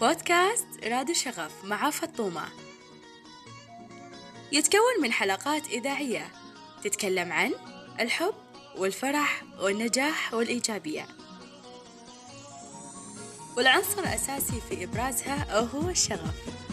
بودكاست راديو شغف مع فطومة يتكون من حلقات إذاعية تتكلم عن الحب والفرح والنجاح والإيجابية. والعنصر الأساسي في إبرازها هو الشغف.